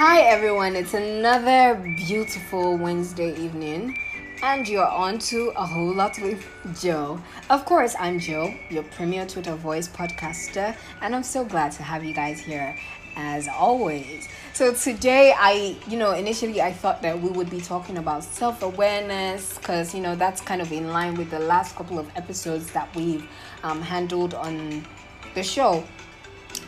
Hi everyone, it's another beautiful Wednesday evening, and you're on to a whole lot with Jo. Of course, I'm Jo, your premier Twitter voice podcaster, and I'm so glad to have you guys here as always. So today I, you know, initially I thought that we would be talking about self-awareness cuz you know, that's kind of in line with the last couple of episodes that we've um, handled on the show.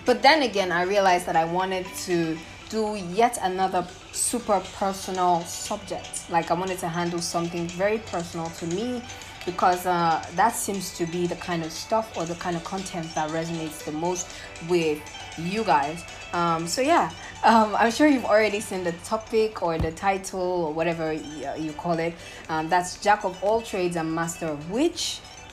But then again, I realized that I wanted to do yet another super personal subject. Like I wanted to handle something very personal to me because uh, that seems to be the kind of stuff or the kind of content that resonates the most with you guys. Um, so yeah, um, I'm sure you've already seen the topic or the title or whatever you, you call it. Um, that's Jack of all trades and master of which.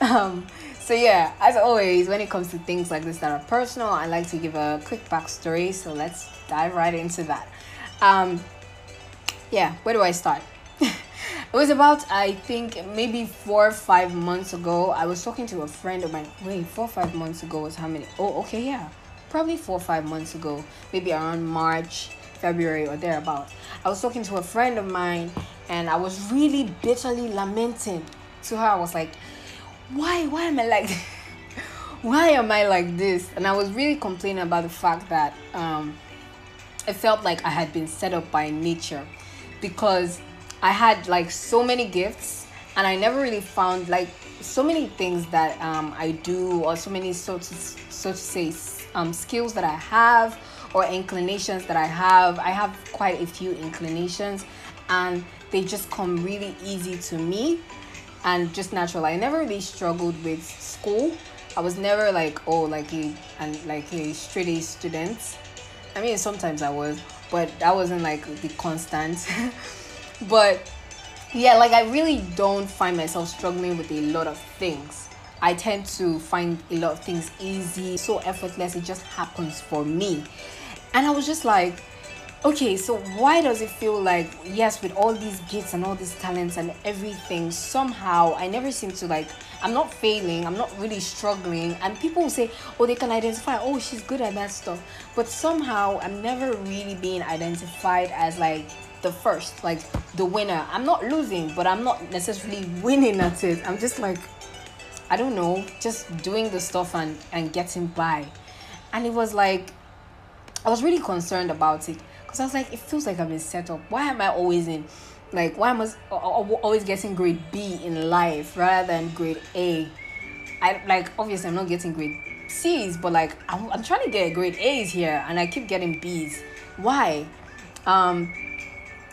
So yeah, as always, when it comes to things like this that are personal, I like to give a quick backstory. So let's dive right into that. Um, yeah, where do I start? it was about I think maybe four or five months ago. I was talking to a friend of mine. Wait, four or five months ago was how many? Oh, okay, yeah, probably four or five months ago, maybe around March, February, or thereabout. I was talking to a friend of mine, and I was really bitterly lamenting to her. I was like, "Why? Why am I like?" why am I like this? And I was really complaining about the fact that um, it felt like I had been set up by nature because I had like so many gifts and I never really found like so many things that um, I do or so many so to, so to say um, skills that I have or inclinations that I have. I have quite a few inclinations and they just come really easy to me and just natural. I never really struggled with school. I was never like oh like a and like a straight A student I mean, sometimes I was, but that wasn't like the constant. but yeah, like I really don't find myself struggling with a lot of things. I tend to find a lot of things easy, so effortless. It just happens for me. And I was just like, okay, so why does it feel like, yes, with all these gifts and all these talents and everything, somehow I never seem to like I'm not failing, I'm not really struggling. And people will say, oh, they can identify, oh, she's good at that stuff. But somehow I'm never really being identified as like the first, like the winner. I'm not losing, but I'm not necessarily winning at it. I'm just like, I don't know, just doing the stuff and, and getting by. And it was like, I was really concerned about it because I was like, it feels like I've been set up. Why am I always in like, why am I always getting grade B in life rather than grade A? I like obviously I'm not getting grade C's, but like I'm, I'm trying to get grade A's here, and I keep getting B's. Why? Um,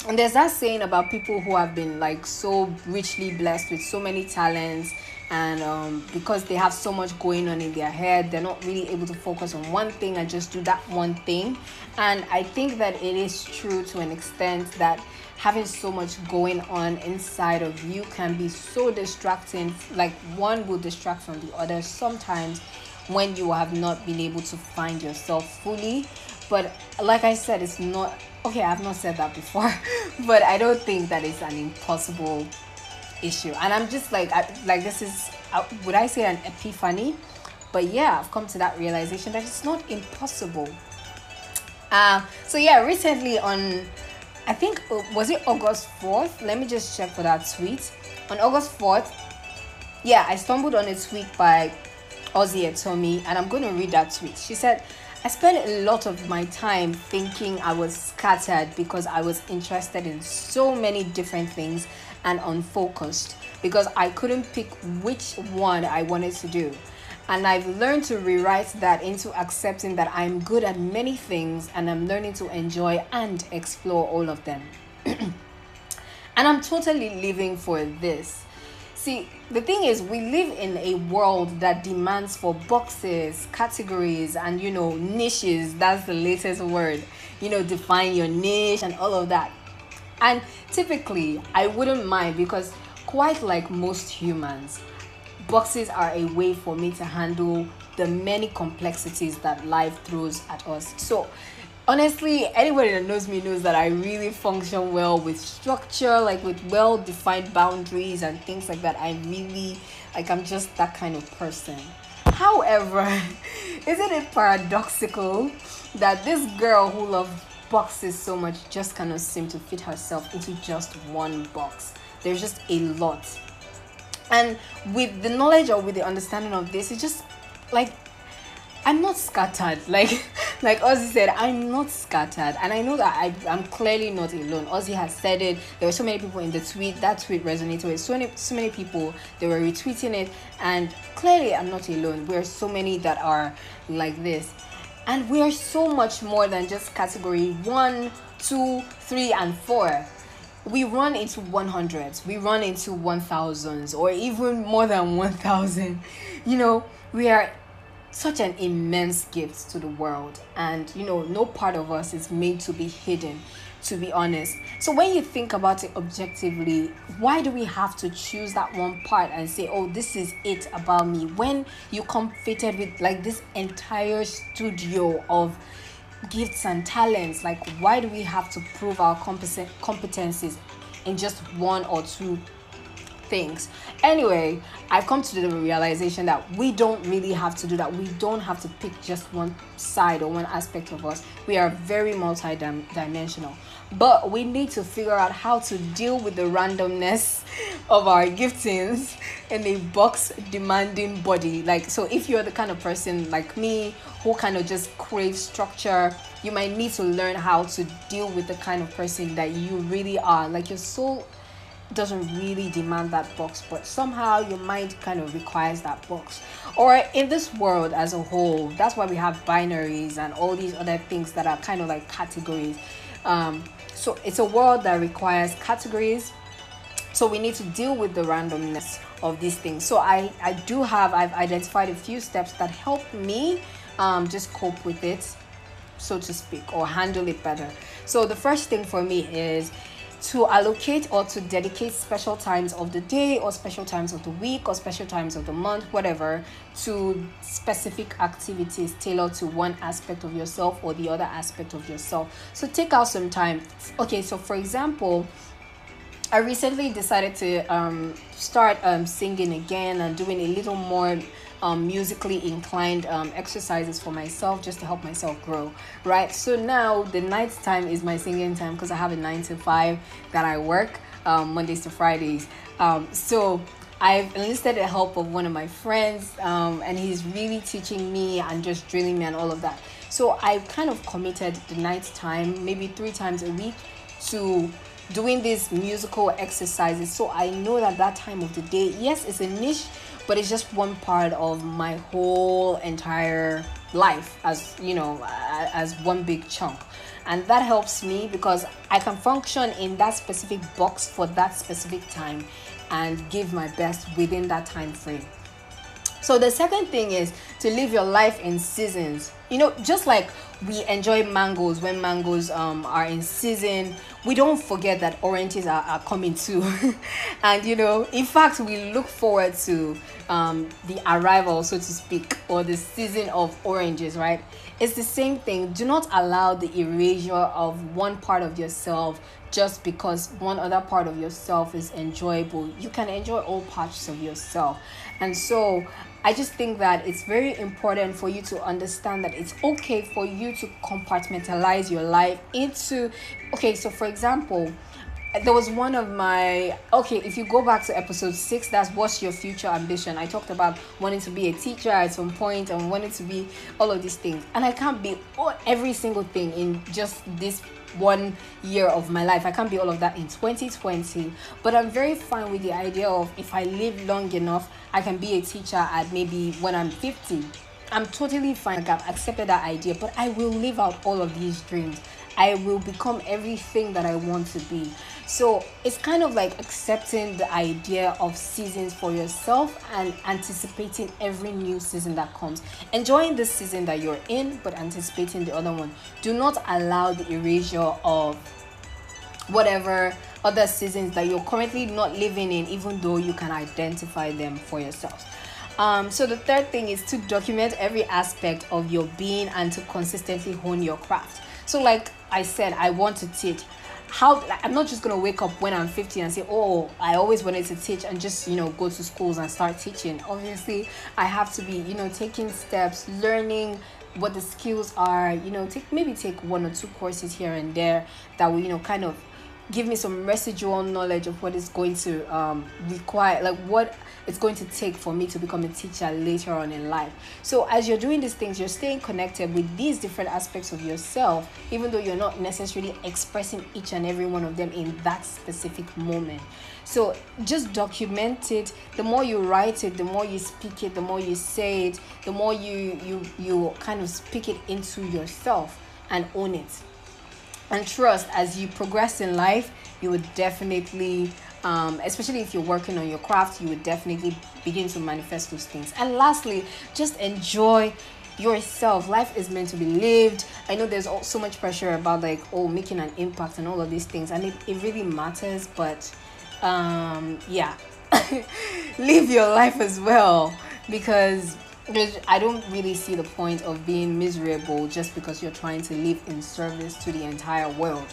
and there's that saying about people who have been like so richly blessed with so many talents and um, because they have so much going on in their head they're not really able to focus on one thing and just do that one thing. And i think that it is true to an extent that having so much going on inside of you can be so distracting like one will distract from the other sometimes when you have not been able to find yourself fully. But like i said it's not okay i've not said that before but i don't think that it's an impossible issue and i'm just like I, like this is uh, would i say an epiphany but yeah i've come to that realization that it's not impossible uh, so yeah recently on I think uh, was it August 4th? Let me just check for that tweet. On August 4th, yeah, I stumbled on a tweet by Ozzy Etomi, and I'm going to read that tweet. She said, I spent a lot of my time thinking I was scattered because I was interested in so many different things and unfocused because I couldn't pick which one I wanted to do. And I've learned to rewrite that into accepting that I'm good at many things and I'm learning to enjoy and explore all of them. and I'm totally living for this. See, the thing is, we live in a world that demands for boxes, categories, and you know, niches. That's the latest word. You know, define your niche and all of that. And typically, I wouldn't mind because, quite like most humans, boxes are a way for me to handle the many complexities that life throws at us. So, honestly, anybody that knows me knows that I really function well with structure, like with well defined boundaries and things like that. I really, like, I'm just that kind of person. However, isn't it paradoxical that this girl who loves boxes so much just cannot seem to fit herself into just one box there's just a lot and with the knowledge or with the understanding of this it's just like i'm not scattered like like ozzy said i'm not scattered and i know that I, i'm clearly not alone. Ozzy has said it. There were so many people in the tweet that tweet resonated with so many so many people. They were retweeting it and clearly i'm not alone. We're so many that are like this. And we are so much more than just category one two three and four. We run into 100s we run into 1000s or even more than 1000 you know we are such an immense gift to the world. And you know no part of us is made to be hidden to be honest. So when you think about it objectively why do we have to choose that one part and say oh this is it about me? When you come fitted with like this entire studio of gifts and talents like why do we have to prove our competencies in just one or two things. Anyway i've come to the realization that we don't really have to do that. We don't have to pick just one side or one aspect of us. We are very multi-dimensional. But we need to figure out how to deal with the randomness of our giftings in a box demanding body. Like so if you're the kind of person like me who kind of just craves structure you might need to learn how to deal with the kind of person that you really are. Like your soul doesn't really demand that box but somehow your mind kind of requires that box or in this world as a whole that's why we have binaries and all these other things that are kind of like categories um, so it's a world that requires categories. So we need to deal with the randomness of these things. So I, I do have, I've identified a few steps that help me um, just cope with it, so to speak, or handle it better. So the first thing for me is to allocate or to dedicate special times of the day or special times of the week or special times of the month, whatever, to specific activities tailored to one aspect of yourself or the other aspect of yourself. So take out some time. Okay, so for example, I recently decided to um, start um, singing again and doing a little more um, musically inclined um, exercises for myself just to help myself grow, right? So now the night time is my singing time because I have a nine to five that I work um, Mondays to Fridays. Um, so I've enlisted the help of one of my friends, um, and he's really teaching me and just drilling me and all of that. So I've kind of committed the night time, maybe three times a week, to doing these musical exercises. So I know that that time of the day, yes, it's a niche but it's just one part of my whole entire life as you know as one big chunk. And that helps me because i can function in that specific box for that specific time and give my best within that time frame. So the second thing is to live your life in seasons. You know just like we enjoy mangoes when mangoes um, are in season we don't forget that oranges are, are coming too. And you know in fact we look forward to um, the arrival so to speak or the season of oranges right it's the same thing. Do not allow the erasure of one part of yourself just because one other part of yourself is enjoyable. You can enjoy all parts of yourself. And so I just think that it's very important for you to understand that it's okay for you to compartmentalize your life into okay so for example there was one of my okay if you go back to episode six that's what's your future ambition? I talked about wanting to be a teacher at some point and wanting to be all of these things. And i can't be all, every single thing in just this one year of my life. I can't be all of that in 2020 but i'm very fine with the idea of if i live long enough i can be a teacher at maybe when i'm 50 i'm totally fine. I've accepted that idea but i will live out all of these dreams I will become everything that I want to be. So it's kind of like accepting the idea of seasons for yourself and anticipating every new season that comes. Enjoying the season that you're in, but anticipating the other one. Do not allow the erasure of whatever other seasons that you're currently not living in, even though you can identify them for yourself. Um, so the third thing is to document every aspect of your being and to consistently hone your craft. So, like I said, I want to teach. How I'm not just gonna wake up when I'm 50 and say, Oh, I always wanted to teach and just you know go to schools and start teaching. Obviously, I have to be you know taking steps, learning what the skills are you know take maybe take one or two courses here and there that will you know kind of give me some residual knowledge of what is going to um, require like what it's going to take for me to become a teacher later on in life. So as you're doing these things you're staying connected with these different aspects of yourself even though you're not necessarily expressing each and every one of them in that specific moment. So just document it. The more you write it the more you speak it the more you say it the more you you you kind of speak it into yourself and own it and trust as you progress in life you would definitely um, especially if you're working on your craft you would definitely begin to manifest those things. And lastly just enjoy yourself. Life is meant to be lived. I know there's so much pressure about like oh making an impact and all of these things and it, it really matters but um yeah. Live your life as well because I don't really see the point of being miserable just because you're trying to live in service to the entire world.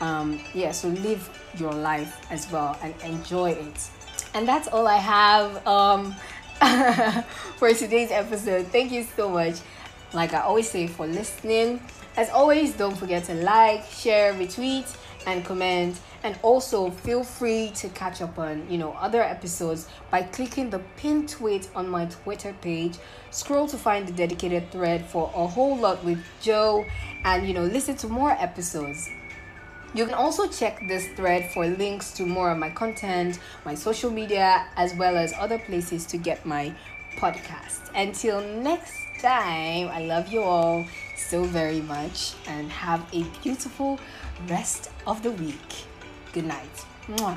Um, yeah, so live your life as well and enjoy it. And that's all I have um, for today's episode. Thank you so much, like I always say, for listening. As always, don't forget to like, share, retweet, and comment and also feel free to catch up on you know other episodes by clicking the pinned tweet on my twitter page. Scroll to find the dedicated thread for a whole lot with jo and you know listen to more episodes. You can also check this thread for links to more of my content my social media as well as other places to get my podcast until next time i love you all so very much and have a beautiful rest of the week Good night. Mwah.